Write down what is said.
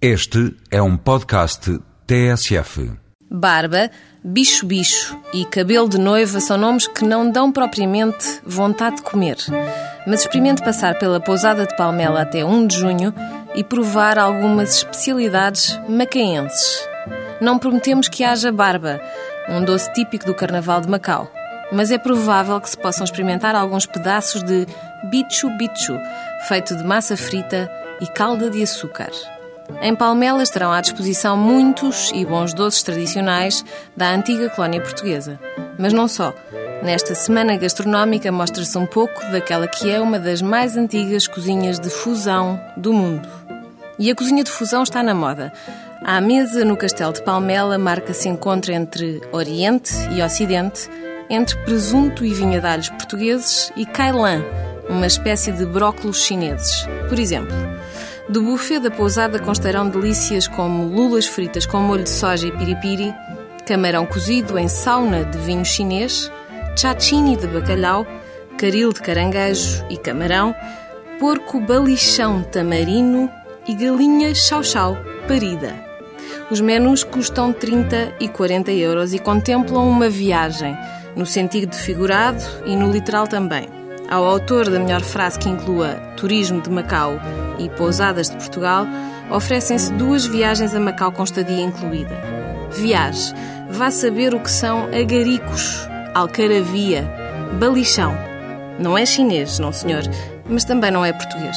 Este é um podcast TSF. Barba, bicho-bicho e cabelo de noiva são nomes que não dão propriamente vontade de comer. Mas experimente passar pela pousada de Palmela até 1 de junho e provar algumas especialidades macaenses. Não prometemos que haja barba, um doce típico do Carnaval de Macau, mas é provável que se possam experimentar alguns pedaços de bicho-bicho, feito de massa frita e calda de açúcar. Em Palmela estarão à disposição muitos e bons doces tradicionais da antiga colónia portuguesa. Mas não só. Nesta semana gastronómica mostra-se um pouco daquela que é uma das mais antigas cozinhas de fusão do mundo. E a cozinha de fusão está na moda. À mesa no Castelo de Palmela marca-se encontro entre Oriente e Ocidente, entre presunto e vinhadalhos portugueses e kailan, uma espécie de brócolos chineses. Por exemplo, do buffet da pousada constarão delícias como lulas fritas com molho de soja e piripiri, camarão cozido em sauna de vinho chinês, chachini de bacalhau, caril de caranguejo e camarão, porco balichão tamarino e galinha chau-chau parida. Os menus custam 30 e 40 euros e contemplam uma viagem, no sentido figurado e no literal também. Ao autor da melhor frase que inclua Turismo de Macau e Pousadas de Portugal, oferecem-se duas viagens a Macau com estadia incluída. Viaje, vá saber o que são agaricos, alcaravia, balichão. Não é chinês, não senhor, mas também não é português.